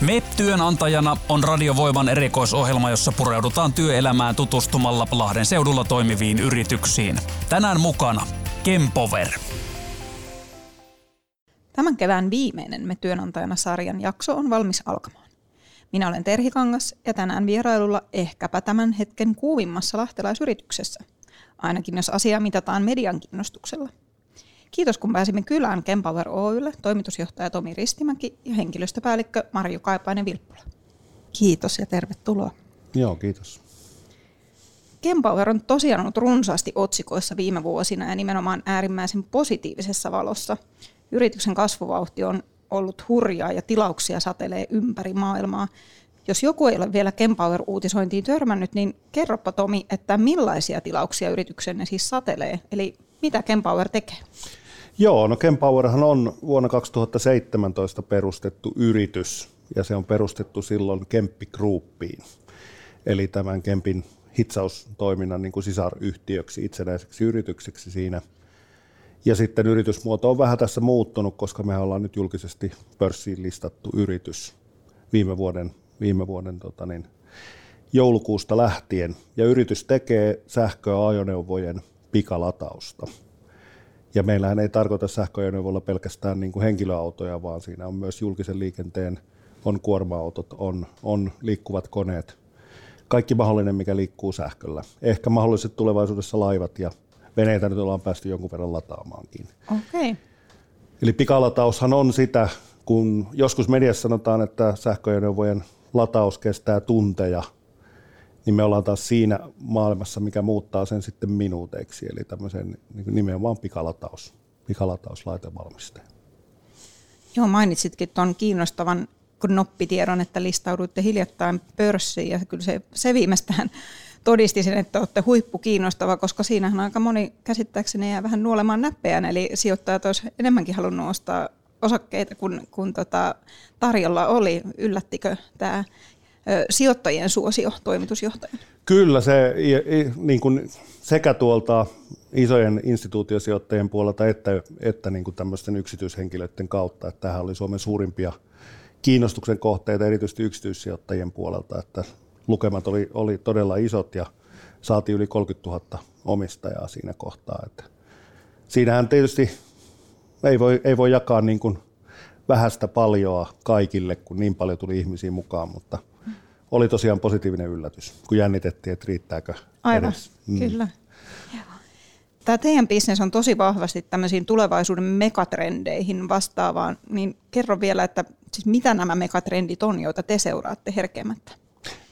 Me työnantajana on Radiovoiman erikoisohjelma, jossa pureudutaan työelämään tutustumalla Lahden seudulla toimiviin yrityksiin. Tänään mukana Kempover. Tämän kevään viimeinen Me työnantajana sarjan jakso on valmis alkamaan. Minä olen Terhi Kangas ja tänään vierailulla ehkäpä tämän hetken kuuvimmassa lahtelaisyrityksessä. Ainakin jos asia mitataan median kiinnostuksella – Kiitos kun pääsimme kylään Kempower Oylle, toimitusjohtaja Tomi Ristimäki ja henkilöstöpäällikkö Marju Kaipainen-Vilppula. Kiitos ja tervetuloa. Joo, kiitos. Kempower on tosiaan ollut runsaasti otsikoissa viime vuosina ja nimenomaan äärimmäisen positiivisessa valossa. Yrityksen kasvuvauhti on ollut hurjaa ja tilauksia satelee ympäri maailmaa. Jos joku ei ole vielä Kempower-uutisointiin törmännyt, niin kerropa Tomi, että millaisia tilauksia yrityksenne siis satelee, eli mitä Kempower tekee? Joo, no Kempowerhan on vuonna 2017 perustettu yritys ja se on perustettu silloin Kemppi Groupiin, eli tämän Kempin hitsaustoiminnan niin kuin sisaryhtiöksi, itsenäiseksi yritykseksi siinä. Ja sitten yritysmuoto on vähän tässä muuttunut, koska me ollaan nyt julkisesti pörssiin listattu yritys viime vuoden, viime vuoden tota niin, joulukuusta lähtien. Ja yritys tekee sähköä ajoneuvojen pikalatausta. Ja meillähän ei tarkoita sähköajoneuvolla pelkästään niin kuin henkilöautoja, vaan siinä on myös julkisen liikenteen, on kuorma-autot, on, on liikkuvat koneet, kaikki mahdollinen, mikä liikkuu sähköllä. Ehkä mahdollisesti tulevaisuudessa laivat ja veneitä nyt ollaan päästy jonkun verran lataamaankin. Okay. Eli pikalataushan on sitä, kun joskus mediassa sanotaan, että sähköajoneuvojen lataus kestää tunteja – niin me ollaan taas siinä maailmassa, mikä muuttaa sen sitten minuuteiksi, eli tämmöisen niin nimenomaan pikalataus, pikalatauslaitevalmisteen. Joo, mainitsitkin tuon kiinnostavan noppitiedon, että listauduitte hiljattain pörssiin, ja kyllä se, se viimeistään todisti sen, että olette huippu kiinnostava, koska siinähän aika moni käsittääkseni jää vähän nuolemaan näppejään, eli sijoittajat olisi enemmänkin halunnut ostaa osakkeita kuin, kuin tota tarjolla oli. Yllättikö tämä sijoittajien suosio toimitusjohtajan? Kyllä se niin kuin sekä tuolta isojen instituutiosijoittajien puolelta että, että niin kuin tämmöisten yksityishenkilöiden kautta, että tämähän oli Suomen suurimpia kiinnostuksen kohteita erityisesti yksityissijoittajien puolelta, että lukemat oli, oli todella isot ja saatiin yli 30 000 omistajaa siinä kohtaa. Että siinähän tietysti ei voi, ei voi jakaa niin kuin vähäistä paljoa kaikille, kun niin paljon tuli ihmisiä mukaan, mutta – oli tosiaan positiivinen yllätys, kun jännitettiin, että riittääkö Aivan, edes. Mm. kyllä. Tämä teidän bisnes on tosi vahvasti tämmöisiin tulevaisuuden megatrendeihin vastaavaan, niin kerro vielä, että siis mitä nämä megatrendit on, joita te seuraatte herkemättä?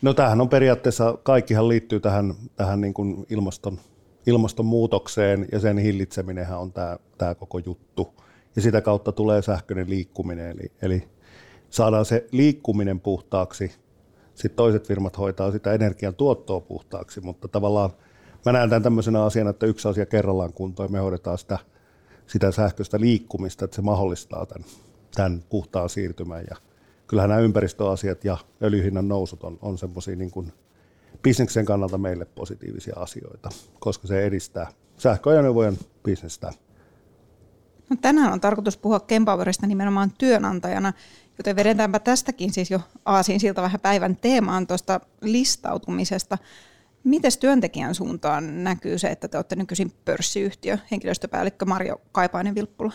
No tämähän on periaatteessa, kaikkihan liittyy tähän, tähän niin kuin ilmaston, ilmastonmuutokseen ja sen hillitseminenhän on tämä, tämä koko juttu. Ja sitä kautta tulee sähköinen liikkuminen, eli, eli saadaan se liikkuminen puhtaaksi sitten toiset firmat hoitaa sitä energian tuottoa puhtaaksi, mutta tavallaan mä näen tämän tämmöisenä asiana, että yksi asia kerrallaan kuntoon, me hoidetaan sitä, sitä sähköistä liikkumista, että se mahdollistaa tämän, tämän puhtaan siirtymän. Ja kyllähän nämä ympäristöasiat ja öljyhinnan nousut on, on semmoisia niin kuin bisneksen kannalta meille positiivisia asioita, koska se edistää sähköajoneuvojen bisnestä. No, tänään on tarkoitus puhua Kempowerista nimenomaan työnantajana. Joten vedetäänpä tästäkin siis jo aasin siltä vähän päivän teemaan tuosta listautumisesta. Miten työntekijän suuntaan näkyy se, että te olette nykyisin pörssiyhtiö, henkilöstöpäällikkö Marjo Kaipainen-Vilppula?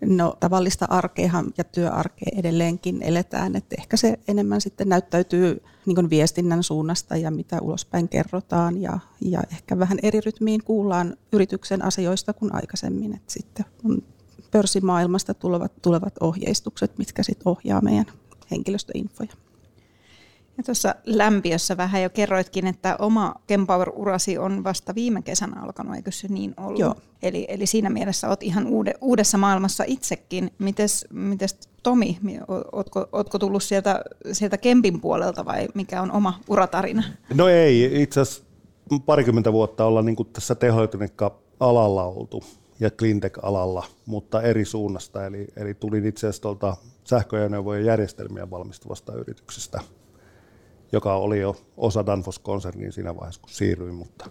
No tavallista arkeahan ja työarkea edelleenkin eletään, että ehkä se enemmän sitten näyttäytyy niin viestinnän suunnasta ja mitä ulospäin kerrotaan ja, ja ehkä vähän eri rytmiin kuullaan yrityksen asioista kuin aikaisemmin, että sitten on pörssimaailmasta tulevat, tulevat ohjeistukset, mitkä sitten ohjaa meidän henkilöstöinfoja. Ja tuossa lämpiössä vähän jo kerroitkin, että oma Kempower-urasi on vasta viime kesänä alkanut, eikö se niin ollut? Joo. Eli, eli siinä mielessä olet ihan uude, uudessa maailmassa itsekin. Mites, mites Tomi, ootko, ootko tullut sieltä, sieltä Kempin puolelta vai mikä on oma uratarina? No ei, itse asiassa parikymmentä vuotta ollaan niin tässä tehoelektroniikka-alalla oltu ja cleantech-alalla, mutta eri suunnasta. Eli, eli tulin itse asiassa tuolta sähköajoneuvojen järjestelmiä valmistuvasta yrityksestä, joka oli jo osa Danfoss-konserniin siinä vaiheessa, kun siirryin. Mutta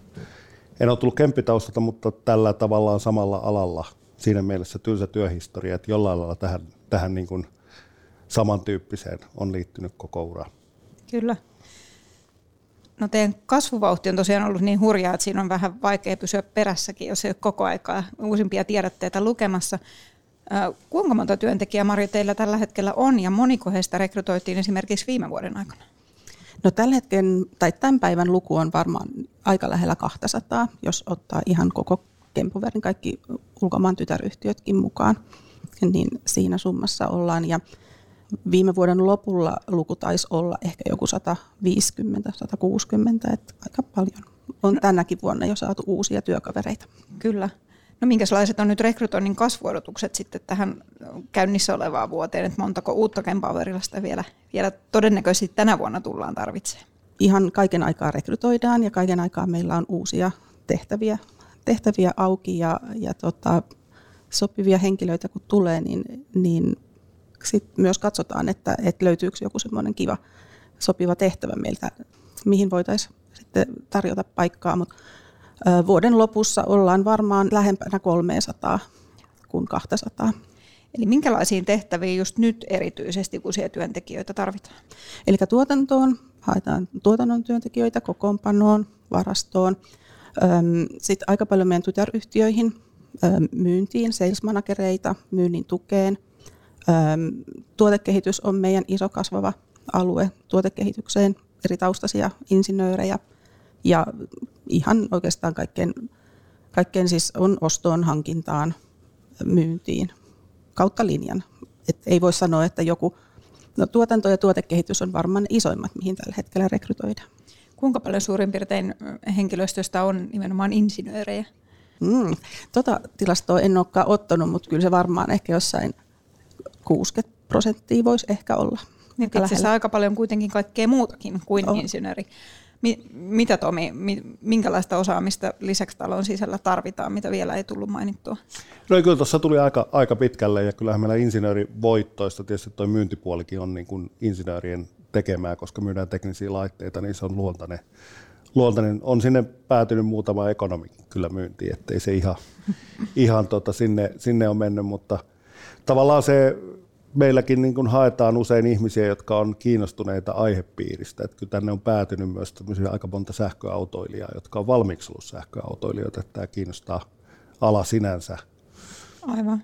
en ole tullut kemppitaustalta, mutta tällä tavallaan samalla alalla siinä mielessä tylsä työhistoria, että jollain lailla tähän, tähän niin kuin samantyyppiseen on liittynyt koko ura. Kyllä. No teidän kasvuvauhti on tosiaan ollut niin hurjaa, että siinä on vähän vaikea pysyä perässäkin, jos ei ole koko aikaa uusimpia tiedotteita lukemassa. Kuinka monta työntekijää, Marjo, teillä tällä hetkellä on ja moniko heistä rekrytoitiin esimerkiksi viime vuoden aikana? No tällä hetken, tai tämän päivän luku on varmaan aika lähellä 200, jos ottaa ihan koko Kempuverin kaikki ulkomaan tytäryhtiötkin mukaan, niin siinä summassa ollaan. Ja viime vuoden lopulla luku taisi olla ehkä joku 150, 160, että aika paljon on no. tänäkin vuonna jo saatu uusia työkavereita. Kyllä. No minkälaiset on nyt rekrytoinnin kasvuodotukset sitten tähän käynnissä olevaan vuoteen, että montako uutta Kempowerilasta vielä, vielä todennäköisesti tänä vuonna tullaan tarvitsemaan? Ihan kaiken aikaa rekrytoidaan ja kaiken aikaa meillä on uusia tehtäviä, tehtäviä auki ja, ja tota, sopivia henkilöitä kun tulee, niin, niin sit myös katsotaan, että, että löytyykö joku semmoinen kiva sopiva tehtävä meiltä, mihin voitaisiin sitten tarjota paikkaa, mutta vuoden lopussa ollaan varmaan lähempänä 300 kuin 200. Eli minkälaisiin tehtäviin just nyt erityisesti uusia työntekijöitä tarvitaan? Eli tuotantoon, haetaan tuotannon työntekijöitä kokoonpanoon, varastoon. Sitten aika paljon meidän tytäryhtiöihin, myyntiin, sales managereita, myynnin tukeen. Tuotekehitys on meidän iso kasvava alue tuotekehitykseen, eri taustaisia insinöörejä – ja ihan oikeastaan kaikkeen, kaikkeen siis on ostoon, hankintaan, myyntiin kautta linjan. Et ei voi sanoa, että joku, no tuotanto ja tuotekehitys on varmaan isoimmat, mihin tällä hetkellä rekrytoidaan. Kuinka paljon suurin piirtein henkilöstöstä on nimenomaan insinöörejä? Mm, tota tilastoa en olekaan ottanut, mutta kyllä se varmaan ehkä jossain 60 prosenttia voisi ehkä olla. Niin, itse aika paljon kuitenkin kaikkea muutakin kuin oh. insinööri. Mitä Tomi, minkälaista osaamista lisäksi talon sisällä tarvitaan, mitä vielä ei tullut mainittua? No kyllä tuossa tuli aika, aika pitkälle ja kyllähän meillä insinöörivoittoista tietysti tuo myyntipuolikin on niin kuin insinöörien tekemää, koska myydään teknisiä laitteita, niin se on luontainen. luontainen. On sinne päätynyt muutama ekonomi kyllä myyntiin, ettei se ihan, ihan tota sinne, sinne on mennyt, mutta tavallaan se meilläkin niin kuin haetaan usein ihmisiä, jotka on kiinnostuneita aihepiiristä. Että kyllä tänne on päätynyt myös aika monta sähköautoilijaa, jotka on valmiiksi ollut sähköautoilijoita, että tämä kiinnostaa ala sinänsä. Aivan.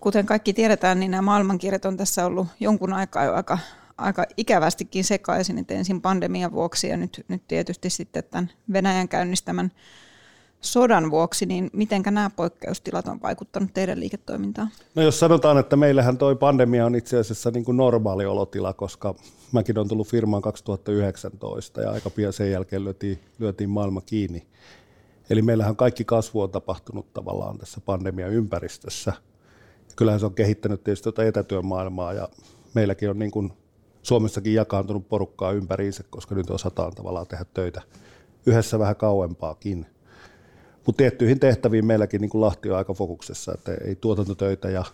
Kuten kaikki tiedetään, niin nämä maailmankirjat on tässä ollut jonkun aikaa jo aika, aika ikävästikin sekaisin, että ensin pandemian vuoksi ja nyt, nyt tietysti sitten tämän Venäjän käynnistämän sodan vuoksi, niin miten nämä poikkeustilat on vaikuttanut teidän liiketoimintaan? No jos sanotaan, että meillähän toi pandemia on itse asiassa niin kuin normaali olotila, koska mäkin olen tullut firmaan 2019 ja aika pian sen jälkeen lyötiin, lyötiin maailma kiinni. Eli meillähän kaikki kasvu on tapahtunut tavallaan tässä pandemian ympäristössä. Kyllähän se on kehittänyt tietysti tuota etätyömaailmaa ja meilläkin on niin kuin Suomessakin jakaantunut porukkaa ympäriinsä, koska nyt osataan tavallaan tehdä töitä yhdessä vähän kauempaakin. Mutta tiettyihin tehtäviin meilläkin niin kuin Lahti on aika fokuksessa, että ei tuotantotöitä ja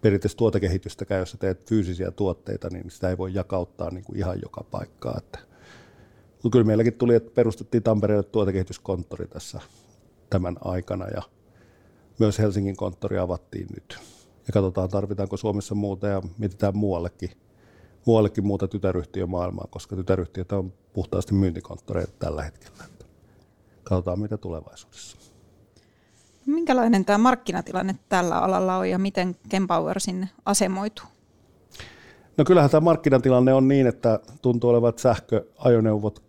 periaatteessa tuotekehitystäkään, jos teet fyysisiä tuotteita, niin sitä ei voi jakauttaa niin kuin ihan joka paikkaa. Että. Mutta kyllä meilläkin tuli, että perustettiin Tampereelle tuotekehityskonttori tässä tämän aikana ja myös Helsingin konttori avattiin nyt. Ja katsotaan, tarvitaanko Suomessa muuta ja mietitään muuallekin, muuallekin muuta tytäryhtiömaailmaa, koska tytäryhtiöt on puhtaasti myyntikonttoreita tällä hetkellä. Katsotaan, mitä tulevaisuudessa. Minkälainen tämä markkinatilanne tällä alalla on ja miten Kempower sinne asemoituu? No kyllähän tämä markkinatilanne on niin, että tuntuu olevan, sähköajoneuvot,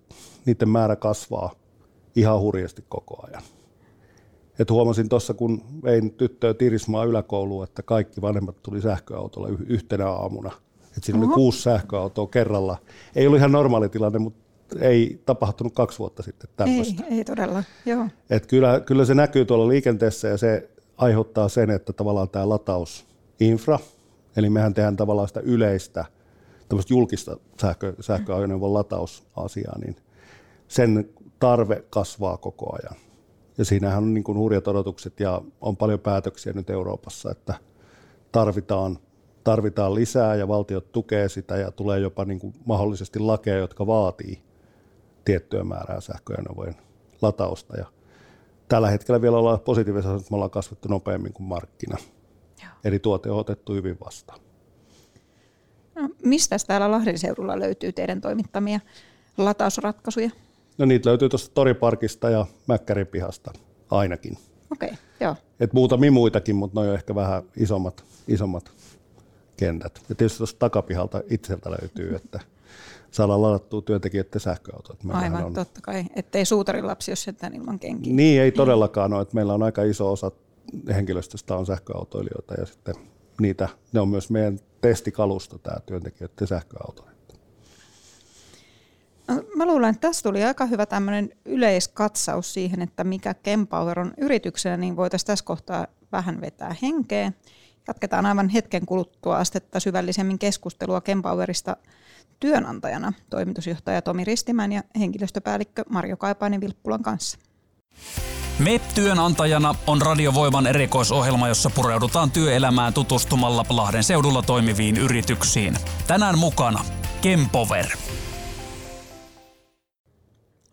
niiden määrä kasvaa ihan hurjasti koko ajan. Et huomasin tuossa, kun vein tyttöä Tirismaa yläkouluun, että kaikki vanhemmat tuli sähköautolla yhtenä aamuna. Et siinä Oho. oli kuusi sähköautoa kerralla. Ei ollut ihan normaali tilanne, mutta ei tapahtunut kaksi vuotta sitten tämmöistä. Ei, ei todella, joo. Et kyllä, kyllä se näkyy tuolla liikenteessä ja se aiheuttaa sen, että tavallaan tämä latausinfra, eli mehän tehdään tavallaan sitä yleistä, tämmöistä julkista sähkö, sähköajoneuvon latausasiaa, niin sen tarve kasvaa koko ajan. Ja siinähän on niin kuin hurjat odotukset ja on paljon päätöksiä nyt Euroopassa, että tarvitaan, tarvitaan lisää ja valtiot tukee sitä ja tulee jopa niin kuin mahdollisesti lakeja, jotka vaatii tiettyä määrää sähköajoneuvojen latausta. Ja tällä hetkellä vielä ollaan positiivisessa, että me ollaan kasvettu nopeammin kuin markkina. Joo. Eli tuote on otettu hyvin vastaan. No, mistä täällä Lahden seudulla löytyy teidän toimittamia latausratkaisuja? No niitä löytyy tuosta Toriparkista ja Mäkkärin pihasta ainakin. Okei, okay, joo. Et muutamia muitakin, mutta ne on ehkä vähän isommat, isommat kentät. Ja tietysti tuosta takapihalta itseltä löytyy, että saadaan ladattua työntekijöiden sähköautot. Meillähän Aivan, on... totta kai. Ettei suutarin lapsi ole sentään ilman kenkiä. Niin, ei todellakaan ole. Että meillä on aika iso osa henkilöstöstä on sähköautoilijoita ja sitten niitä, ne on myös meidän testikalusta tämä työntekijöiden sähköauto. No, mä luulen, että tässä tuli aika hyvä tämmöinen yleiskatsaus siihen, että mikä Kempower on yrityksenä, niin voitaisiin tässä kohtaa vähän vetää henkeä. Jatketaan aivan hetken kuluttua astetta syvällisemmin keskustelua Kempowerista työnantajana toimitusjohtaja Tomi Ristimän ja henkilöstöpäällikkö Marjo Kaipainen Vilppulan kanssa. Me työnantajana on Radiovoiman erikoisohjelma, jossa pureudutaan työelämään tutustumalla Lahden seudulla toimiviin yrityksiin. Tänään mukana Kempower.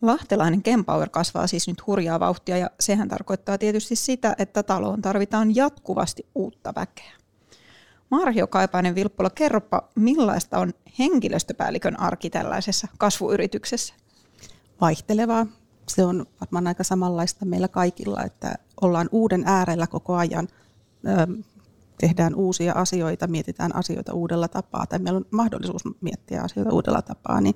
Lahtelainen Kempower kasvaa siis nyt hurjaa vauhtia ja sehän tarkoittaa tietysti sitä, että taloon tarvitaan jatkuvasti uutta väkeä. Marjo Kaipainen Vilppula, kerropa millaista on henkilöstöpäällikön arki tällaisessa kasvuyrityksessä? Vaihtelevaa se on varmaan aika samanlaista meillä kaikilla, että ollaan uuden äärellä koko ajan, tehdään uusia asioita, mietitään asioita uudella tapaa, tai meillä on mahdollisuus miettiä asioita uudella tapaa, niin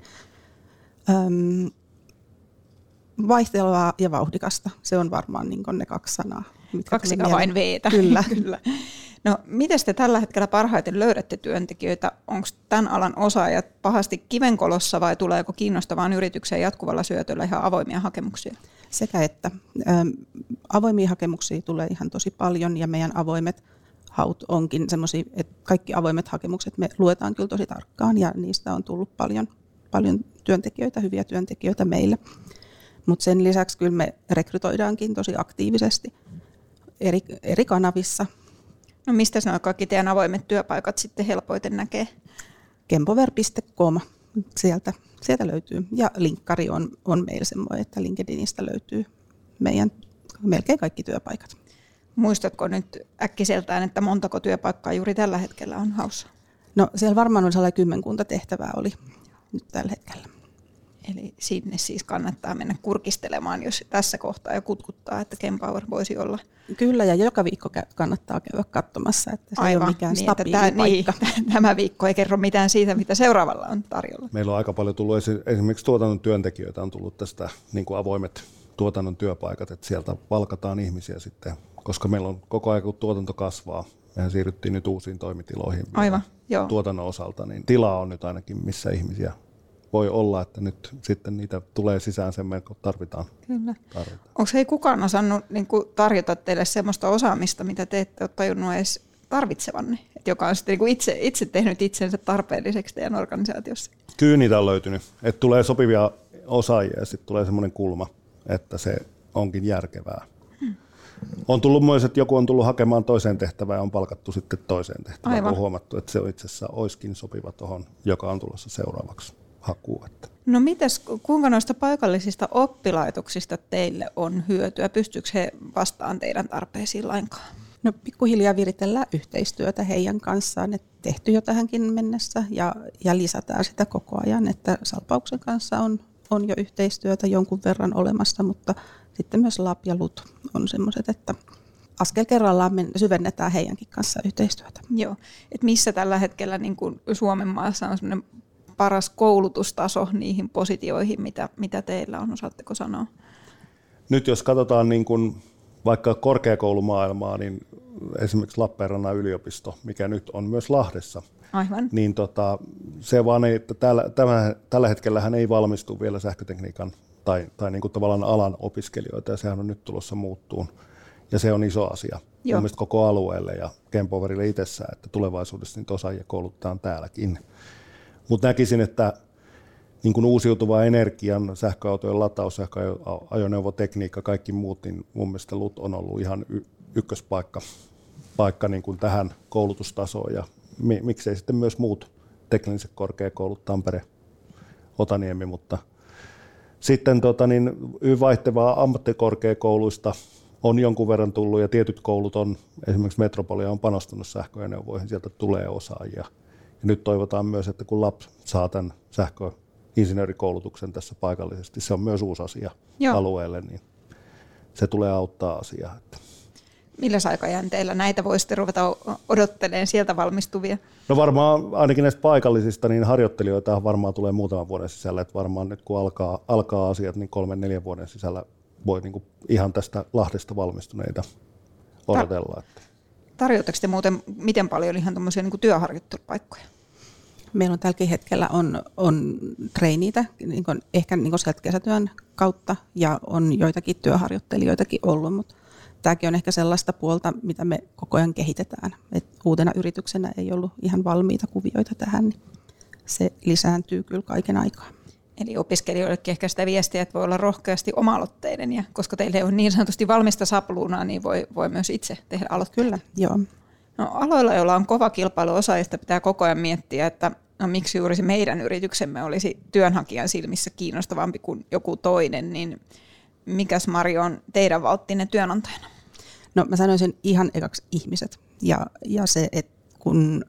vaihtelevaa ja vauhdikasta, se on varmaan niin ne kaksi sanaa. Kaksi vain veetä. Kyllä. Kyllä. No, miten te tällä hetkellä parhaiten löydätte työntekijöitä? Onko tämän alan osaajat pahasti kivenkolossa vai tuleeko kiinnostavaan yritykseen jatkuvalla syötöllä ihan avoimia hakemuksia? Sekä että. Ähm, avoimia hakemuksia tulee ihan tosi paljon ja meidän avoimet haut onkin semmoisia, että kaikki avoimet hakemukset me luetaan kyllä tosi tarkkaan ja niistä on tullut paljon, paljon työntekijöitä, hyviä työntekijöitä meille. Mutta sen lisäksi kyllä me rekrytoidaankin tosi aktiivisesti eri, eri kanavissa – No mistä nämä kaikki teidän avoimet työpaikat sitten helpoiten näkee? Kempover.com, sieltä, sieltä löytyy. Ja linkkari on, on meillä semmoinen, että LinkedInistä löytyy meidän melkein kaikki työpaikat. Muistatko nyt äkkiseltään, että montako työpaikkaa juuri tällä hetkellä on haussa? No siellä varmaan on sellainen kymmenkunta tehtävää oli nyt tällä hetkellä. Eli sinne siis kannattaa mennä kurkistelemaan, jos tässä kohtaa jo kutkuttaa, että Kempower voisi olla. Kyllä, ja joka viikko kannattaa käydä katsomassa, että se Aivan, ei ole mikään niin, stabiili tämä, paikka. Niin, tämä viikko ei kerro mitään siitä, mitä seuraavalla on tarjolla. Meillä on aika paljon tullut, esimerkiksi tuotannon työntekijöitä on tullut tästä niin kuin avoimet tuotannon työpaikat, että sieltä valkataan ihmisiä sitten, koska meillä on koko ajan, kun tuotanto kasvaa, mehän siirryttiin nyt uusiin toimitiloihin Aivan, joo. tuotannon osalta, niin tilaa on nyt ainakin, missä ihmisiä voi olla, että nyt sitten niitä tulee sisään sen kun tarvitaan. Kyllä. tarvitaan. Onko hei kukaan osannut niin kuin tarjota teille sellaista osaamista, mitä te ette ole tajunnut edes tarvitsevanne, että joka on sitten niin kuin itse, itse tehnyt itsensä tarpeelliseksi teidän organisaatiossa? Kyllä niitä on löytynyt. Että tulee sopivia osaajia ja sitten tulee semmoinen kulma, että se onkin järkevää. Hmm. On tullut myös, että joku on tullut hakemaan toiseen tehtävään ja on palkattu sitten toiseen tehtävään, Aivan. on huomattu, että se on itse asiassa olisikin sopiva tuohon, joka on tulossa seuraavaksi hakuun. No mites, kuinka noista paikallisista oppilaitoksista teille on hyötyä? Pystyykö he vastaan teidän tarpeisiin lainkaan? No pikkuhiljaa viritellään yhteistyötä heidän kanssaan, että tehty jo tähänkin mennessä ja, ja lisätään sitä koko ajan, että Salpauksen kanssa on, on jo yhteistyötä jonkun verran olemassa, mutta sitten myös LAP ja LUT on semmoiset, että askel kerrallaan syvennetään heidänkin kanssa yhteistyötä. Joo, että missä tällä hetkellä niin kuin Suomen maassa on semmoinen paras koulutustaso niihin positioihin, mitä, mitä teillä on, osaatteko sanoa? Nyt jos katsotaan niin kuin vaikka korkeakoulumaailmaa, niin esimerkiksi Lappeenrannan yliopisto, mikä nyt on myös Lahdessa, Aivan. niin tota, se vaan ei, että tällä, tämä, tällä hetkellä hän ei valmistu vielä sähkötekniikan tai, tai niin kuin tavallaan alan opiskelijoita, ja sehän on nyt tulossa muuttuun. Ja se on iso asia Joo. koko alueelle ja Kempoverille itsessään, että tulevaisuudessa niitä osaajia koulutetaan täälläkin. Mutta näkisin, että niin kuin uusiutuva energian, sähköautojen lataus, sähköajoneuvotekniikka, kaikki muut, niin mun mielestä LUT on ollut ihan y- ykköspaikka paikka niin kuin tähän koulutustasoon. Ja mi- miksei sitten myös muut tekniset korkeakoulut, Tampere, Otaniemi, mutta sitten tota, niin, vaihtevaa ammattikorkeakouluista on jonkun verran tullut ja tietyt koulut on, esimerkiksi Metropolia on panostanut sähköajoneuvoihin, sieltä tulee osaajia – Ja nyt toivotaan myös, että kun lapsi saa tämän sähköinsinöörikoulutuksen tässä paikallisesti, se on myös uusi asia Joo. alueelle, niin se tulee auttaa asiaa. Että Millä aikajänteillä näitä voisitte ruveta odottelemaan sieltä valmistuvia? No varmaan ainakin näistä paikallisista, niin harjoittelijoita varmaan tulee muutaman vuoden sisällä, että varmaan nyt kun alkaa, alkaa asiat, niin kolmen neljän vuoden sisällä voi niin kuin ihan tästä Lahdesta valmistuneita odotella. Tar- tarjoatteko te muuten miten paljon ihan tuommoisia niin työharjoittelupaikkoja? Meillä on tälläkin hetkellä on, on treiniitä, niin kuin, ehkä niin kuin sieltä kesätyön kautta, ja on joitakin työharjoittelijoitakin ollut, mutta tämäkin on ehkä sellaista puolta, mitä me koko ajan kehitetään. Et uutena yrityksenä ei ollut ihan valmiita kuvioita tähän, niin se lisääntyy kyllä kaiken aikaa. Eli opiskelijoillekin ehkä sitä viestiä, että voi olla rohkeasti oma ja koska teille ei ole niin sanotusti valmista sapluunaa, niin voi, voi myös itse tehdä aloitteita. Kyllä, joo. No, aloilla, joilla on kova kilpailu osaajista, pitää koko ajan miettiä, että no, miksi juuri se meidän yrityksemme olisi työnhakijan silmissä kiinnostavampi kuin joku toinen, niin mikäs Mari on teidän valttinen työnantajana? No mä sanoisin ihan ekaksi ihmiset ja, ja se, että kun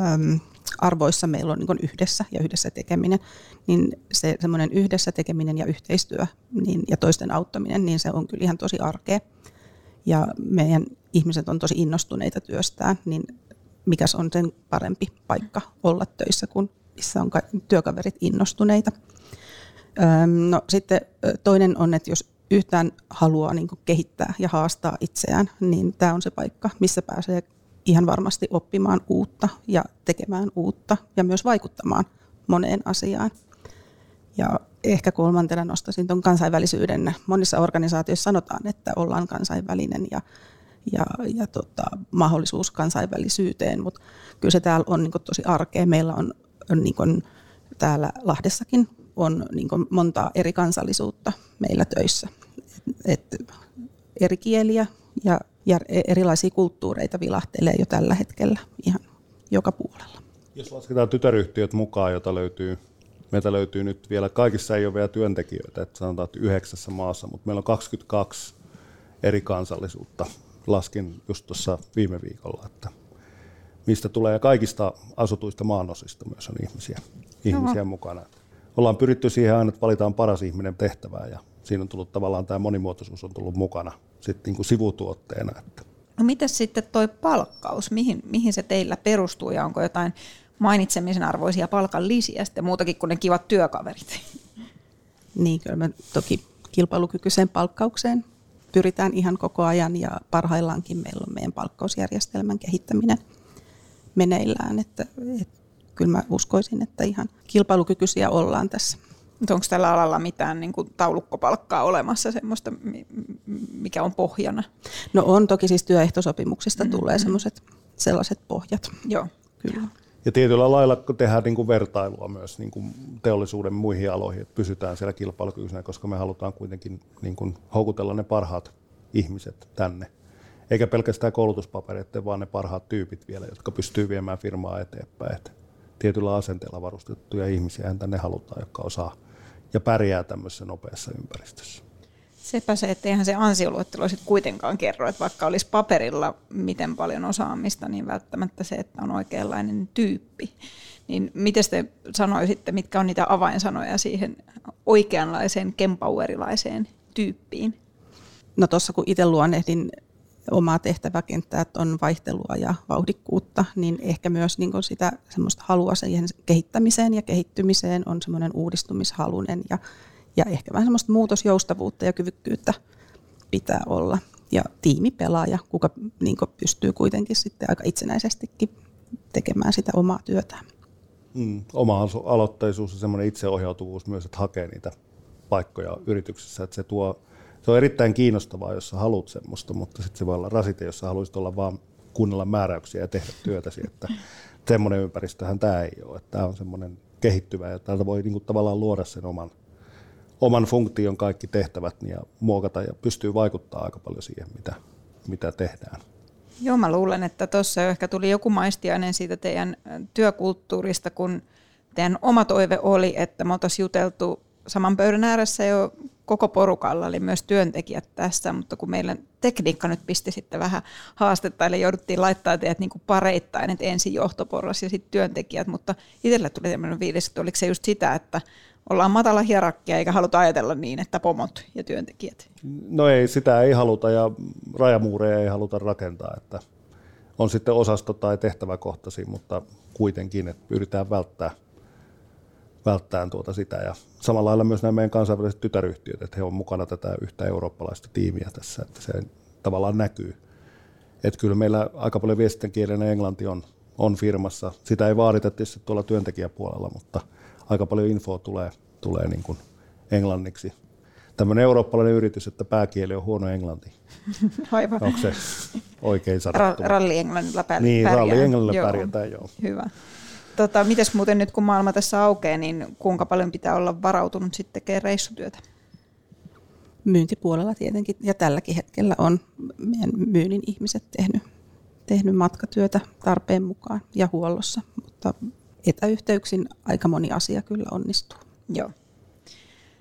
äm, arvoissa meillä on niin yhdessä ja yhdessä tekeminen, niin se semmoinen yhdessä tekeminen ja yhteistyö niin, ja toisten auttaminen, niin se on kyllä ihan tosi arkea. Ja meidän ihmiset on tosi innostuneita työstään, niin mikäs on sen parempi paikka olla töissä, kun missä on työkaverit innostuneita. No sitten toinen on, että jos yhtään haluaa niin kehittää ja haastaa itseään, niin tämä on se paikka, missä pääsee ihan varmasti oppimaan uutta ja tekemään uutta ja myös vaikuttamaan moneen asiaan. Ja ehkä kolmantena nostaisin tuon kansainvälisyyden. Monissa organisaatioissa sanotaan, että ollaan kansainvälinen ja, ja, ja tota, mahdollisuus kansainvälisyyteen, mutta kyllä se täällä on niin tosi arkea. Meillä on, on niin täällä Lahdessakin on niin montaa eri kansallisuutta meillä töissä. Et, et eri kieliä ja ja erilaisia kulttuureita vilahtelee jo tällä hetkellä ihan joka puolella. Jos lasketaan tytäryhtiöt mukaan, jota löytyy, meitä löytyy nyt vielä, kaikissa ei ole vielä työntekijöitä, että sanotaan, että yhdeksässä maassa, mutta meillä on 22 eri kansallisuutta. Laskin just tuossa viime viikolla, että mistä tulee, ja kaikista asutuista maanosista myös on ihmisiä, ihmisiä mukana. Ollaan pyritty siihen aina, että valitaan paras ihminen tehtävään, ja siinä on tullut tavallaan tämä monimuotoisuus on tullut mukana sitten niin kuin sivutuotteena. Että. No miten sitten tuo palkkaus, mihin, mihin se teillä perustuu ja onko jotain mainitsemisen arvoisia palkan lisiä sitten muutakin kuin ne kivat työkaverit? Niin, kyllä me toki kilpailukykyiseen palkkaukseen pyritään ihan koko ajan ja parhaillaankin meillä on meidän palkkausjärjestelmän kehittäminen meneillään, että, että kyllä mä uskoisin, että ihan kilpailukykyisiä ollaan tässä. Mutta onko tällä alalla mitään niin kuin taulukkopalkkaa olemassa semmoista, mikä on pohjana? No on toki siis työehtosopimuksista mm-hmm. tulee semmoiset sellaiset pohjat. Joo. Kyllä. Ja tietyllä lailla kun tehdään niin kuin vertailua myös niin kuin teollisuuden muihin aloihin, että pysytään siellä kilpailukykyisenä, koska me halutaan kuitenkin niin kuin houkutella ne parhaat ihmiset tänne. Eikä pelkästään koulutuspapereiden, vaan ne parhaat tyypit vielä, jotka pystyy viemään firmaa eteenpäin. Että tietyllä asenteella varustettuja ihmisiä tänne halutaan, jotka osaa ja pärjää tämmöisessä nopeassa ympäristössä. Sepä se, että eihän se ansioluettelo sitten kuitenkaan kerro, että vaikka olisi paperilla miten paljon osaamista, niin välttämättä se, että on oikeanlainen tyyppi. Niin miten te sanoisitte, mitkä on niitä avainsanoja siihen oikeanlaiseen kempauerilaiseen tyyppiin? No tuossa kun itse luonnehdin omaa tehtäväkenttää, on vaihtelua ja vauhdikkuutta, niin ehkä myös niin sitä semmoista halua siihen kehittämiseen ja kehittymiseen on semmoinen uudistumishalunen ja, ja ehkä vähän semmoista muutosjoustavuutta ja kyvykkyyttä pitää olla. Ja tiimipelaaja, kuka niin pystyy kuitenkin sitten aika itsenäisestikin tekemään sitä omaa työtään. Mm, oma aloitteisuus ja semmoinen itseohjautuvuus myös, että hakee niitä paikkoja yrityksessä, että se tuo se on erittäin kiinnostavaa, jos sä haluat semmoista, mutta sitten se voi olla rasite, jos sä haluaisit olla vaan kuunnella määräyksiä ja tehdä työtäsi, että semmoinen ympäristöhän tämä ei ole. Tämä on semmoinen kehittyvä ja täältä voi niinku tavallaan luoda sen oman, oman funktion kaikki tehtävät ja muokata ja pystyy vaikuttaa aika paljon siihen, mitä, mitä tehdään. Joo, mä luulen, että tuossa ehkä tuli joku maistiainen siitä teidän työkulttuurista, kun teidän oma toive oli, että me oltaisiin juteltu saman pöydän ääressä jo koko porukalla, eli myös työntekijät tässä, mutta kun meillä tekniikka nyt pisti sitten vähän haastetta, eli jouduttiin laittaa teidät niin pareittain, että ensin johtoporras ja sitten työntekijät, mutta itsellä tuli tämmöinen fiilis, että oliko se just sitä, että ollaan matala hierarkia eikä haluta ajatella niin, että pomot ja työntekijät. No ei, sitä ei haluta ja rajamuureja ei haluta rakentaa, että on sitten osasto- tai tehtäväkohtaisia, mutta kuitenkin, että pyritään välttää, välttämään tuota sitä. Ja samalla lailla myös nämä meidän kansainväliset tytäryhtiöt, että he on mukana tätä yhtä eurooppalaista tiimiä tässä, että se tavallaan näkyy. Että kyllä meillä aika paljon viestintäkielinen englanti on, on firmassa. Sitä ei vaadita tietysti tuolla työntekijäpuolella, mutta – aika paljon infoa tulee, tulee niin kuin englanniksi. Tämmöinen eurooppalainen yritys, että pääkieli on huono englanti. Aivan. Onko se oikein sanottu? Ra- ralli englannilla pär- Niin, pärjää. ralli englannilla joo. pärjätään, joo. Hyvä. Tota, mites muuten nyt kun maailma tässä aukeaa, niin kuinka paljon pitää olla varautunut sitten tekemään reissutyötä? Myyntipuolella tietenkin, ja tälläkin hetkellä on meidän myynnin ihmiset tehnyt, tehnyt matkatyötä tarpeen mukaan ja huollossa, mutta etäyhteyksin aika moni asia kyllä onnistuu. Joo.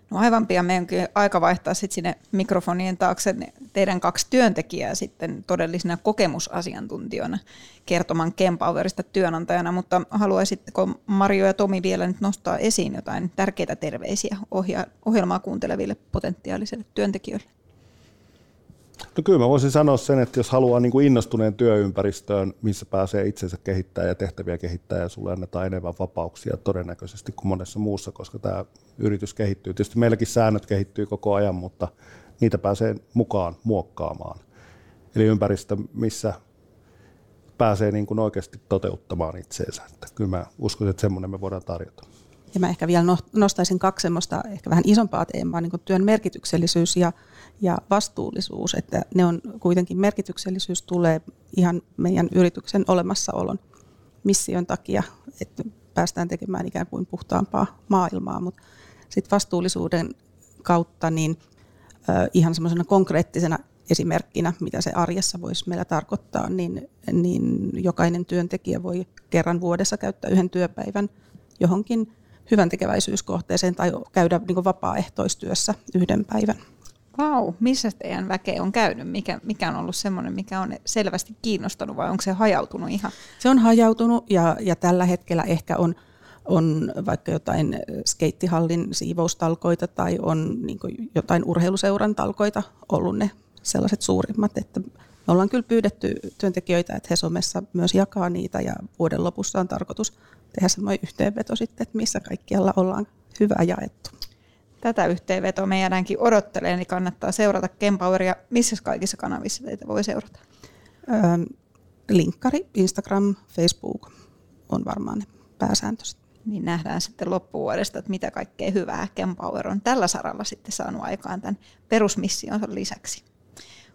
No aivan pian meidän on kyllä aika vaihtaa sitten sinne mikrofonien taakse teidän kaksi työntekijää sitten todellisina kokemusasiantuntijoina kertomaan Kempowerista työnantajana, mutta haluaisitteko Mario ja Tomi vielä nyt nostaa esiin jotain tärkeitä terveisiä ohjelmaa kuunteleville potentiaalisille työntekijöille? No kyllä mä voisin sanoa sen, että jos haluaa niin kuin innostuneen työympäristöön, missä pääsee itsensä kehittää ja tehtäviä kehittää ja sulle annetaan enemmän vapauksia todennäköisesti kuin monessa muussa, koska tämä yritys kehittyy. Tietysti meilläkin säännöt kehittyy koko ajan, mutta niitä pääsee mukaan muokkaamaan. Eli ympäristö, missä pääsee niin kuin oikeasti toteuttamaan itseensä. Että kyllä mä uskon, että semmoinen me voidaan tarjota. Ja mä ehkä vielä nostaisin kaksi semmoista ehkä vähän isompaa teemaa, niin kuin työn merkityksellisyys ja, ja vastuullisuus, että ne on kuitenkin merkityksellisyys tulee ihan meidän yrityksen olemassaolon mission takia, että päästään tekemään ikään kuin puhtaampaa maailmaa, mutta sitten vastuullisuuden kautta niin ihan semmoisena konkreettisena esimerkkinä, mitä se arjessa voisi meillä tarkoittaa, niin, niin jokainen työntekijä voi kerran vuodessa käyttää yhden työpäivän johonkin hyvän tekeväisyyskohteeseen tai käydä niin vapaaehtoistyössä yhden päivän. Vau, missä teidän väkeä on käynyt? Mikä, mikä on ollut semmoinen, mikä on selvästi kiinnostanut vai onko se hajautunut ihan? Se on hajautunut ja, ja tällä hetkellä ehkä on, on vaikka jotain skeittihallin siivoustalkoita tai on niin jotain urheiluseuran talkoita ollut ne sellaiset suurimmat, että me ollaan kyllä pyydetty työntekijöitä, että he somessa myös jakaa niitä ja vuoden lopussa on tarkoitus tehdä semmoinen yhteenveto sitten, että missä kaikkialla ollaan hyvä jaettu. Tätä yhteenvetoa me jäädäänkin odottelee, niin kannattaa seurata Kempoweria. Missä kaikissa kanavissa teitä voi seurata? Öö, linkkari, Instagram, Facebook on varmaan ne pääsääntöiset. Niin nähdään sitten loppuvuodesta, että mitä kaikkea hyvää Kempower on tällä saralla sitten saanut aikaan tämän perusmissionsa lisäksi.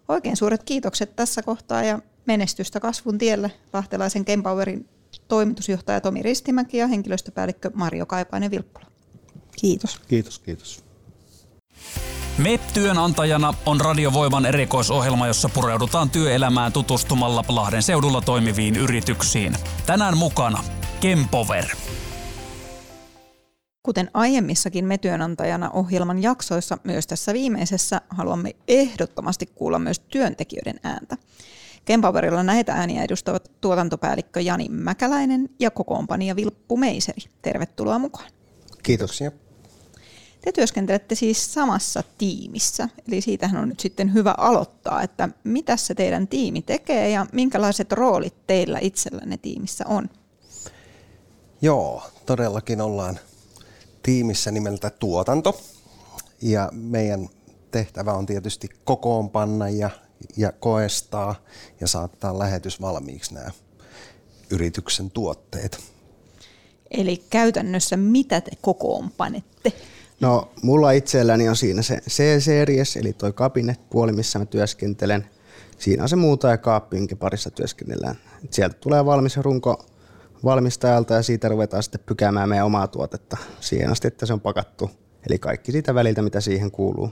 Oikein suuret kiitokset tässä kohtaa ja menestystä kasvun tielle Lahtelaisen Kempowerin toimitusjohtaja Tomi Ristimäki ja henkilöstöpäällikkö Mario Kaipainen-Vilppula. Kiitos. Kiitos, kiitos. MEP työnantajana on Radiovoiman erikoisohjelma, jossa pureudutaan työelämään tutustumalla Lahden seudulla toimiviin yrityksiin. Tänään mukana Kempover. Kuten aiemmissakin me työnantajana ohjelman jaksoissa, myös tässä viimeisessä haluamme ehdottomasti kuulla myös työntekijöiden ääntä. Kempowerilla näitä ääniä edustavat tuotantopäällikkö Jani Mäkäläinen ja kokoonpanija Vilppu Meiseri. Tervetuloa mukaan. Kiitoksia. Te työskentelette siis samassa tiimissä, eli siitähän on nyt sitten hyvä aloittaa, että mitä se teidän tiimi tekee ja minkälaiset roolit teillä itsellänne tiimissä on? Joo, todellakin ollaan tiimissä nimeltä tuotanto ja meidän tehtävä on tietysti kokoonpanna ja, ja koestaa ja saattaa lähetys valmiiksi nämä yrityksen tuotteet. Eli käytännössä mitä te kokoonpanette? No, mulla itselläni on siinä se C-series, eli toi kabinetpuoli, missä mä työskentelen. Siinä on se muuta ja kaappi, minkä parissa työskennellään. Et sieltä tulee valmis runko valmistajalta ja siitä ruvetaan sitten pykäämään meidän omaa tuotetta siihen asti, että se on pakattu. Eli kaikki siitä väliltä, mitä siihen kuuluu.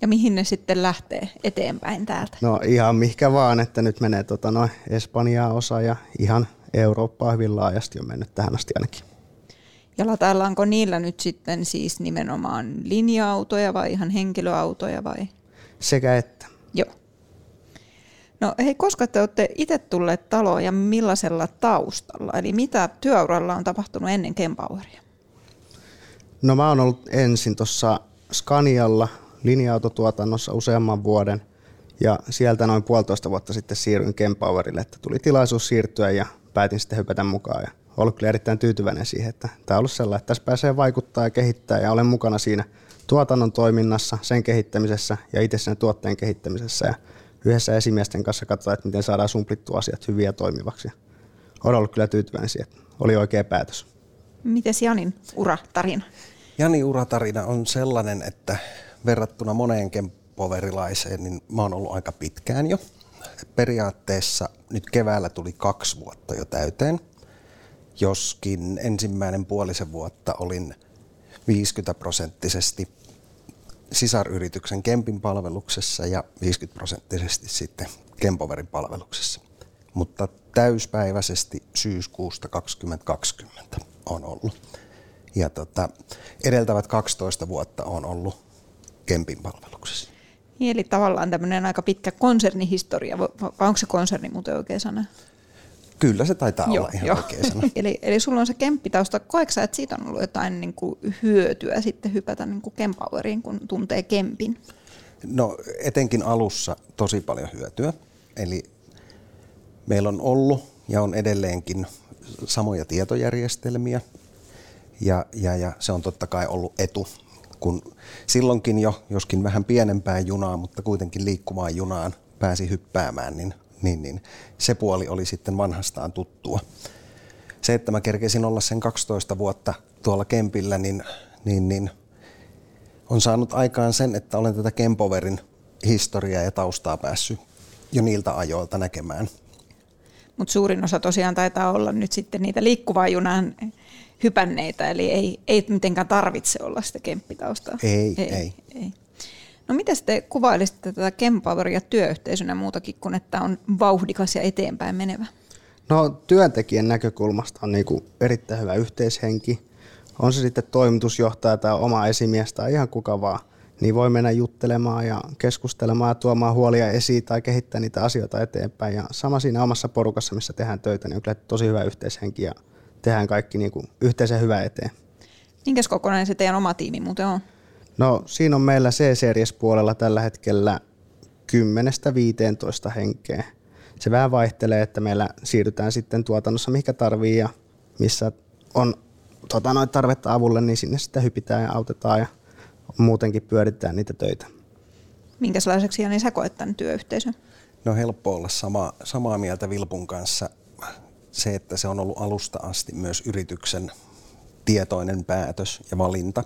Ja mihin ne sitten lähtee eteenpäin täältä? No ihan mihinkä vaan, että nyt menee tota, no, Espanjaa osa ja ihan Eurooppaa hyvin laajasti on mennyt tähän asti ainakin. Ja lataillaanko niillä nyt sitten siis nimenomaan linja-autoja vai ihan henkilöautoja vai? Sekä että. Joo. No hei, koska te olette itse tulleet taloon ja millaisella taustalla? Eli mitä työuralla on tapahtunut ennen Kempoweria? No mä oon ollut ensin tuossa Scanialla linja-autotuotannossa useamman vuoden ja sieltä noin puolitoista vuotta sitten siirryin Kempowerille, että tuli tilaisuus siirtyä ja päätin sitten hypätä mukaan ja ollut kyllä erittäin tyytyväinen siihen, että tämä on ollut sellainen, että tässä pääsee vaikuttaa ja kehittää ja olen mukana siinä tuotannon toiminnassa, sen kehittämisessä ja itse sen tuotteen kehittämisessä ja yhdessä esimiesten kanssa katsotaan, että miten saadaan sumplittua asiat hyviä ja toimivaksi. Olen ollut kyllä tyytyväinen siihen, että oli oikea päätös. Miten Janin uratarina? Jani uratarina on sellainen, että verrattuna moneen kempoverilaiseen, niin mä oon ollut aika pitkään jo. Periaatteessa nyt keväällä tuli kaksi vuotta jo täyteen, joskin ensimmäinen puolisen vuotta olin 50 prosenttisesti sisaryrityksen Kempin palveluksessa ja 50 prosenttisesti sitten Kempoverin palveluksessa. Mutta täyspäiväisesti syyskuusta 2020 on ollut. Ja tota, edeltävät 12 vuotta on ollut Kempin palveluksessa. Niin, eli tavallaan tämmöinen aika pitkä konsernihistoria, vai onko se konserni muuten oikea sana? Kyllä se taitaa joo, olla ihan joo. oikea sana. eli, eli sulla on se kemppitausta. Koetko että siitä on ollut jotain niin kuin hyötyä sitten hypätä niin kuin Kempoweriin, kun tuntee Kempin? No etenkin alussa tosi paljon hyötyä. Eli meillä on ollut ja on edelleenkin samoja tietojärjestelmiä. Ja, ja, ja se on totta kai ollut etu, kun silloinkin jo, joskin vähän pienempään junaan, mutta kuitenkin liikkuvaan junaan pääsi hyppäämään, niin niin, niin se puoli oli sitten vanhastaan tuttua. Se, että mä kerkesin olla sen 12 vuotta tuolla Kempillä, niin, niin, niin on saanut aikaan sen, että olen tätä Kempoverin historiaa ja taustaa päässyt jo niiltä ajoilta näkemään. Mutta suurin osa tosiaan taitaa olla nyt sitten niitä liikkuvaa junan hypänneitä, eli ei, ei mitenkään tarvitse olla sitä kemppitaustaa. Ei, ei. ei. ei. No miten te kuvailisitte tätä Kempoweria työyhteisönä muutakin kuin, että on vauhdikas ja eteenpäin menevä? No työntekijän näkökulmasta on niin kuin erittäin hyvä yhteishenki. On se sitten toimitusjohtaja tai oma esimies tai ihan kuka vaan, niin voi mennä juttelemaan ja keskustelemaan ja tuomaan huolia esiin tai kehittää niitä asioita eteenpäin. Ja sama siinä omassa porukassa, missä tehdään töitä, niin on kyllä tosi hyvä yhteishenki ja tehdään kaikki niin kuin yhteisen hyvä eteen. Minkäs kokonainen se teidän oma tiimi muuten on? No siinä on meillä C-series-puolella tällä hetkellä 10-15 henkeä. Se vähän vaihtelee, että meillä siirrytään sitten tuotannossa mihinkä tarvii ja missä on tota, noin tarvetta avulle, niin sinne sitten hypitään ja autetaan ja muutenkin pyöritetään niitä töitä. Minkälaiseksi Jani sä koet tämän työyhteisön? No helppo olla sama, samaa mieltä Vilpun kanssa. Se, että se on ollut alusta asti myös yrityksen tietoinen päätös ja valinta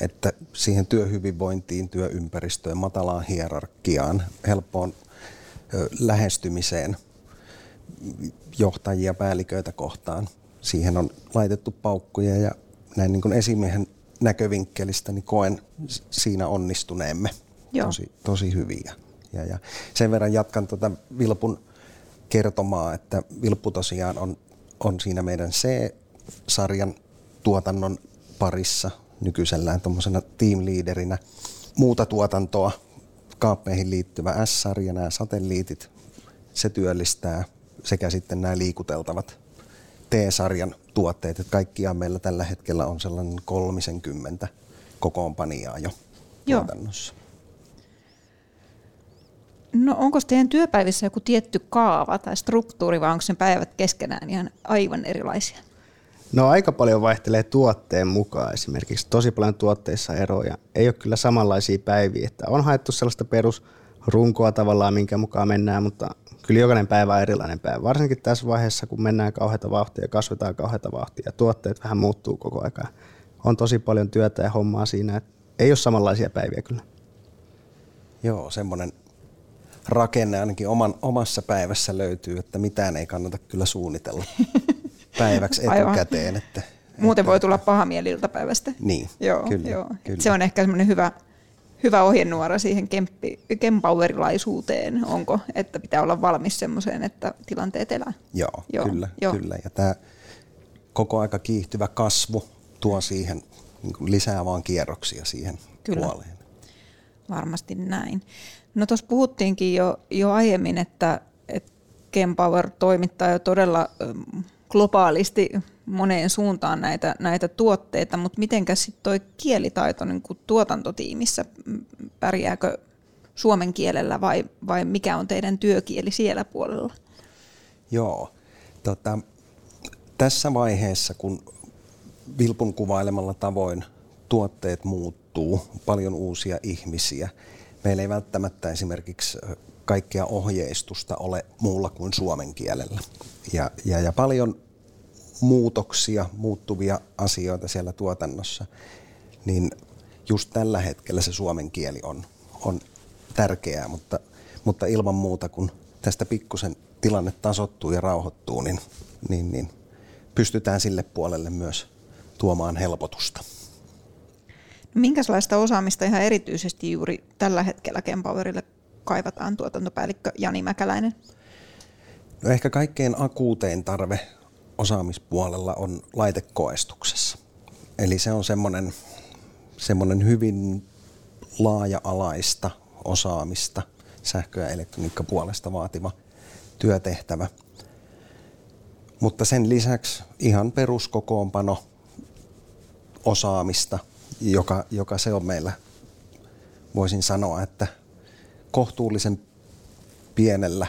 että siihen työhyvinvointiin, työympäristöön, matalaan hierarkiaan, helppoon lähestymiseen johtajia, päälliköitä kohtaan. Siihen on laitettu paukkuja ja näin niin kuin esimiehen näkövinkkelistä niin koen siinä onnistuneemme Joo. Tosi, tosi hyviä. Ja, ja sen verran jatkan tuota Vilpun kertomaa, että Vilppu tosiaan on, on siinä meidän C-sarjan tuotannon parissa nykyisellään tuommoisena team-leaderinä. Muuta tuotantoa, kaappeihin liittyvä S-sarja, nämä satelliitit, se työllistää sekä sitten nämä liikuteltavat T-sarjan tuotteet. Että kaikkiaan meillä tällä hetkellä on sellainen 30 kokoonpanijaa jo Joo. tuotannossa. No onko teidän työpäivissä joku tietty kaava tai struktuuri vai onko sen päivät keskenään ihan aivan erilaisia? No aika paljon vaihtelee tuotteen mukaan esimerkiksi. Tosi paljon tuotteissa eroja. Ei ole kyllä samanlaisia päiviä. Että on haettu sellaista perusrunkoa tavallaan, minkä mukaan mennään, mutta kyllä jokainen päivä on erilainen päivä. Varsinkin tässä vaiheessa, kun mennään kauheita vauhtia ja kasvetaan kauheita vauhtia ja tuotteet vähän muuttuu koko ajan. On tosi paljon työtä ja hommaa siinä, että ei ole samanlaisia päiviä kyllä. Joo, semmoinen rakenne ainakin oman, omassa päivässä löytyy, että mitään ei kannata kyllä suunnitella. päiväksi etukäteen. Että, Muuten että, voi tulla paha mieli iltapäivästä. Niin, joo, kyllä, joo. kyllä. Se on ehkä semmoinen hyvä, hyvä ohjenuora siihen kemppi, kempowerilaisuuteen, onko, että pitää olla valmis semmoiseen, että tilanteet elää. Joo, joo kyllä, joo. kyllä. Ja tämä koko aika kiihtyvä kasvu tuo siihen niin lisää vaan kierroksia siihen Kyllä. puoleen. Varmasti näin. No tuossa puhuttiinkin jo, jo aiemmin, että, Kempower toimittaa jo todella globaalisti moneen suuntaan näitä, näitä tuotteita, mutta mitenkäs sitten toi kielitaito niin kuin tuotantotiimissä, pärjääkö suomen kielellä vai, vai mikä on teidän työkieli siellä puolella? Joo, tota, tässä vaiheessa, kun Vilpun kuvailemalla tavoin tuotteet muuttuu, paljon uusia ihmisiä, meillä ei välttämättä esimerkiksi kaikkea ohjeistusta ole muulla kuin suomen kielellä. Ja, ja, ja paljon muutoksia, muuttuvia asioita siellä tuotannossa, niin just tällä hetkellä se suomen kieli on, on tärkeää, mutta, mutta ilman muuta kun tästä pikkusen tilanne tasottuu ja rauhoittuu, niin, niin, niin pystytään sille puolelle myös tuomaan helpotusta. Minkälaista osaamista ihan erityisesti juuri tällä hetkellä Kempowerille kaivataan tuotantopäällikkö Jani Mäkäläinen? No ehkä kaikkein akuutein tarve osaamispuolella on laitekoestuksessa. Eli se on semmoinen, semmoinen hyvin laaja-alaista osaamista sähkö- ja elektroniikkapuolesta vaativa työtehtävä. Mutta sen lisäksi ihan peruskokoonpano osaamista, joka, joka se on meillä, voisin sanoa, että kohtuullisen pienellä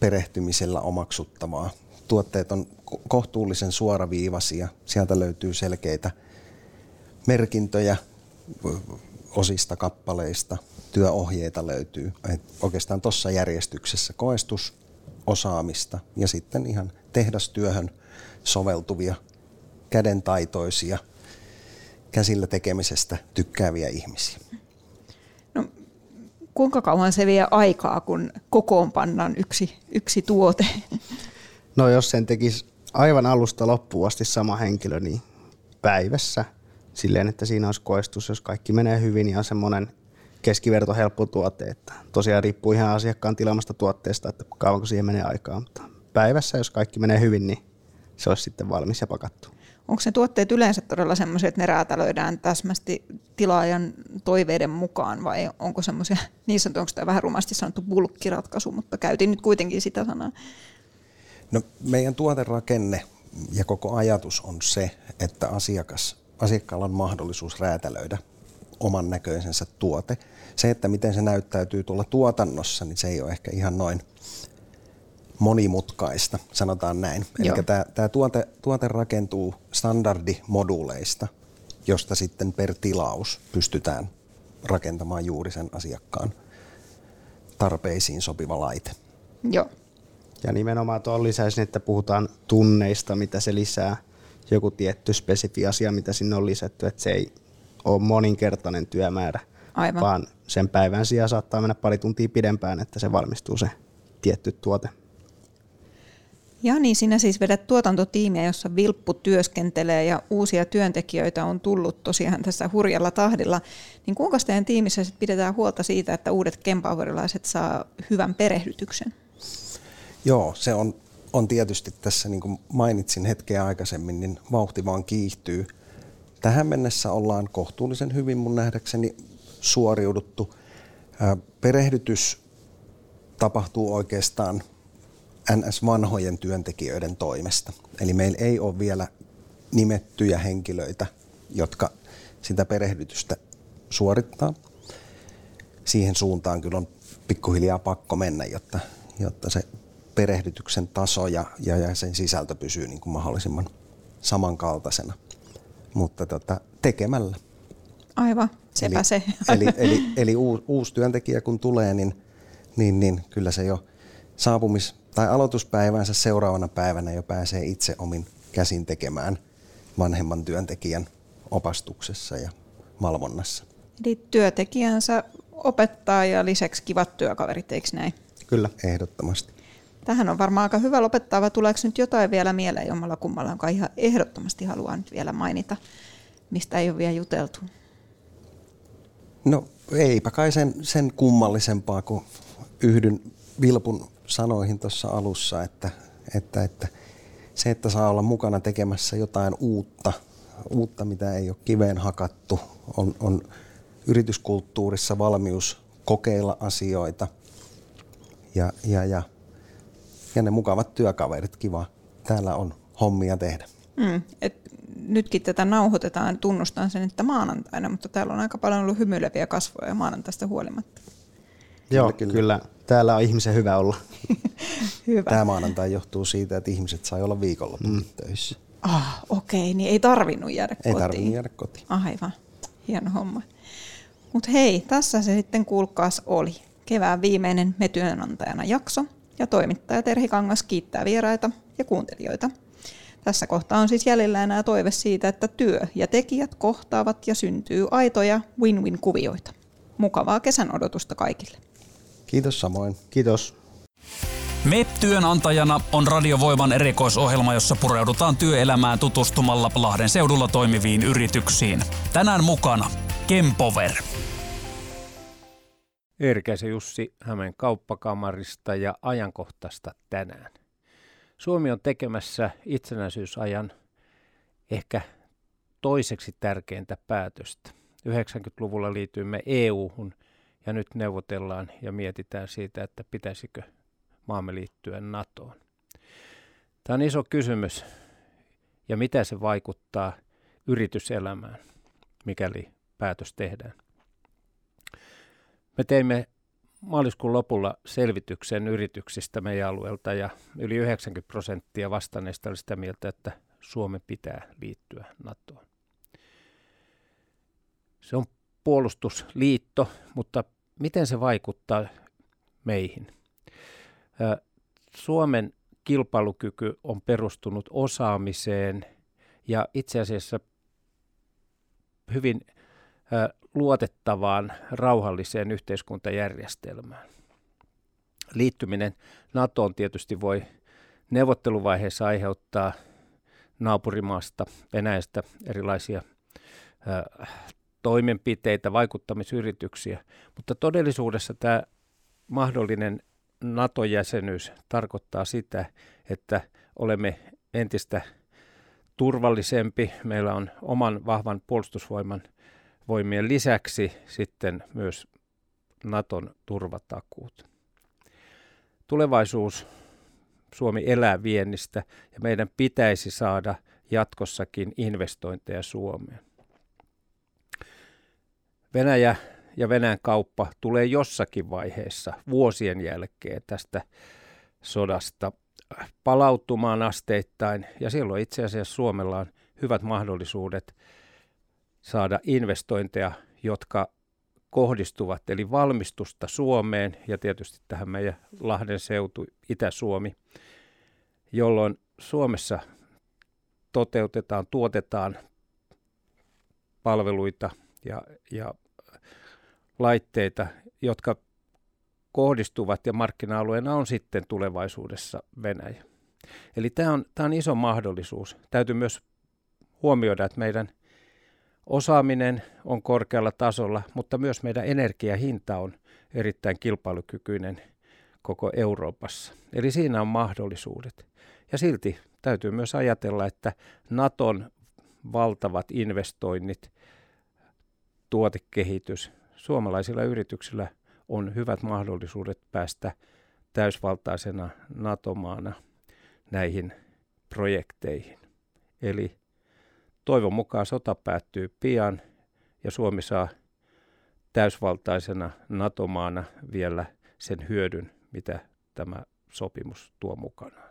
perehtymisellä omaksuttavaa. Tuotteet on kohtuullisen suoraviivaisia, sieltä löytyy selkeitä merkintöjä osista kappaleista, työohjeita löytyy. Et oikeastaan tuossa järjestyksessä koestus, osaamista ja sitten ihan tehdastyöhön soveltuvia, kädentaitoisia, käsillä tekemisestä tykkääviä ihmisiä. No, kuinka kauan se vie aikaa, kun kokoon pannaan yksi, yksi tuote? No jos sen tekisi aivan alusta loppuun asti sama henkilö, niin päivässä silleen, että siinä olisi koestus, jos kaikki menee hyvin, niin on semmoinen keskiverto helppo tuote. Että tosiaan riippuu ihan asiakkaan tilamasta tuotteesta, että kauanko siihen menee aikaa, mutta päivässä, jos kaikki menee hyvin, niin se olisi sitten valmis ja pakattu. Onko ne tuotteet yleensä todella semmoisia, että ne räätälöidään täsmästi tilaajan toiveiden mukaan vai onko semmoisia, niin sanottu, onko tämä vähän rumasti sanottu bulkkiratkaisu, mutta käytin nyt kuitenkin sitä sanaa. No, meidän tuoterakenne ja koko ajatus on se, että asiakas, asiakkaalla on mahdollisuus räätälöidä oman näköisensä tuote. Se, että miten se näyttäytyy tuolla tuotannossa, niin se ei ole ehkä ihan noin monimutkaista, sanotaan näin. Eli tämä, tämä tuote, tuote rakentuu standardimoduuleista, josta sitten per tilaus pystytään rakentamaan juuri sen asiakkaan tarpeisiin sopiva laite. Joo. Ja nimenomaan tuon lisäisin, että puhutaan tunneista, mitä se lisää. Joku tietty spesifi asia, mitä sinne on lisätty, että se ei ole moninkertainen työmäärä, Aivan. vaan sen päivän sijaan saattaa mennä pari tuntia pidempään, että se valmistuu se tietty tuote. Ja niin, sinä siis vedät tuotantotiimiä, jossa Vilppu työskentelee ja uusia työntekijöitä on tullut tosiaan tässä hurjalla tahdilla. Niin kuinka teidän tiimissä sit pidetään huolta siitä, että uudet kempauverilaiset saa hyvän perehdytyksen? Joo, se on, on tietysti tässä, niin kuin mainitsin hetkeä aikaisemmin, niin vauhti vaan kiihtyy. Tähän mennessä ollaan kohtuullisen hyvin mun nähdäkseni suoriuduttu. Perehdytys tapahtuu oikeastaan NS-vanhojen työntekijöiden toimesta. Eli meillä ei ole vielä nimettyjä henkilöitä, jotka sitä perehdytystä suorittaa. Siihen suuntaan kyllä on pikkuhiljaa pakko mennä, jotta, jotta se perehdytyksen taso ja, ja, ja sen sisältö pysyy niin kuin mahdollisimman samankaltaisena. Mutta tota, tekemällä. Aivan, sepä eli, se. Eli, eli, eli uusi, uusi työntekijä kun tulee, niin, niin, niin kyllä se jo saapumis- tai aloituspäivänsä seuraavana päivänä jo pääsee itse omin käsin tekemään vanhemman työntekijän opastuksessa ja valvonnassa. Eli työntekijänsä opettaa ja lisäksi kivat työkaverit, eikö näin? Kyllä, ehdottomasti. Tähän on varmaan aika hyvä lopettaa, vai tuleeko nyt jotain vielä mieleen jommalla kummalla, jonka ihan ehdottomasti haluaa nyt vielä mainita, mistä ei ole vielä juteltu? No eipä kai sen, sen kummallisempaa, kun yhdyn Vilpun sanoihin tuossa alussa, että, että, että se, että saa olla mukana tekemässä jotain uutta, uutta, mitä ei ole kiveen hakattu. On, on yrityskulttuurissa valmius kokeilla asioita ja, ja, ja, ja ne mukavat työkaverit, kiva. Täällä on hommia tehdä. Mm, et nytkin tätä nauhoitetaan, tunnustan sen, että maanantaina, mutta täällä on aika paljon ollut hymyileviä kasvoja maanantaista huolimatta. Joo, kyllä. kyllä. Täällä on ihmisen hyvä olla. hyvä. Tämä maanantai johtuu siitä, että ihmiset sai olla viikonloppuun mm. töissä. Ah, okei, okay, niin ei tarvinnut jäädä ei kotiin. Ei tarvinnut jäädä kotiin. Aivan, hieno homma. Mutta hei, tässä se sitten kuulkaas oli. Kevään viimeinen Me työnantajana jakso ja toimittaja Terhi Kangas kiittää vieraita ja kuuntelijoita. Tässä kohtaa on siis jäljellä enää toive siitä, että työ ja tekijät kohtaavat ja syntyy aitoja win-win-kuvioita. Mukavaa kesän odotusta kaikille. Kiitos samoin. Kiitos. MEP-työnantajana on Radiovoiman erikoisohjelma, jossa pureudutaan työelämään tutustumalla Lahden seudulla toimiviin yrityksiin. Tänään mukana Kempover. Erkäse Jussi Hämeen kauppakamarista ja ajankohtaista tänään. Suomi on tekemässä itsenäisyysajan ehkä toiseksi tärkeintä päätöstä. 90-luvulla liityimme EU-hun ja nyt neuvotellaan ja mietitään siitä, että pitäisikö maamme liittyä NATOon. Tämä on iso kysymys ja mitä se vaikuttaa yrityselämään, mikäli päätös tehdään. Me teimme maaliskuun lopulla selvityksen yrityksistä meidän alueelta ja yli 90 prosenttia vastanneista oli sitä mieltä, että Suomen pitää liittyä NATOon. Se on puolustusliitto, mutta miten se vaikuttaa meihin? Suomen kilpailukyky on perustunut osaamiseen ja itse asiassa hyvin luotettavaan, rauhalliseen yhteiskuntajärjestelmään. Liittyminen NATOon tietysti voi neuvotteluvaiheessa aiheuttaa naapurimaasta Venäjästä erilaisia toimenpiteitä, vaikuttamisyrityksiä, mutta todellisuudessa tämä mahdollinen NATO-jäsenyys tarkoittaa sitä, että olemme entistä turvallisempi, meillä on oman vahvan puolustusvoiman voimien lisäksi sitten myös Naton turvatakuut. Tulevaisuus Suomi elää viennistä ja meidän pitäisi saada jatkossakin investointeja Suomeen. Venäjä ja Venäjän kauppa tulee jossakin vaiheessa vuosien jälkeen tästä sodasta palautumaan asteittain. Ja silloin itse asiassa Suomella on hyvät mahdollisuudet saada investointeja, jotka kohdistuvat, eli valmistusta Suomeen ja tietysti tähän meidän Lahden seutu, Itä-Suomi, jolloin Suomessa toteutetaan, tuotetaan palveluita ja, ja laitteita, jotka kohdistuvat ja markkina-alueena on sitten tulevaisuudessa Venäjä. Eli tämä on, tämä on iso mahdollisuus. Täytyy myös huomioida, että meidän Osaaminen on korkealla tasolla, mutta myös meidän energiahinta on erittäin kilpailukykyinen koko Euroopassa. Eli siinä on mahdollisuudet. Ja silti täytyy myös ajatella, että Naton valtavat investoinnit, tuotekehitys, suomalaisilla yrityksillä on hyvät mahdollisuudet päästä täysvaltaisena NATO-maana näihin projekteihin. Eli Toivon mukaan sota päättyy pian ja Suomi saa täysvaltaisena NATO-maana vielä sen hyödyn, mitä tämä sopimus tuo mukanaan.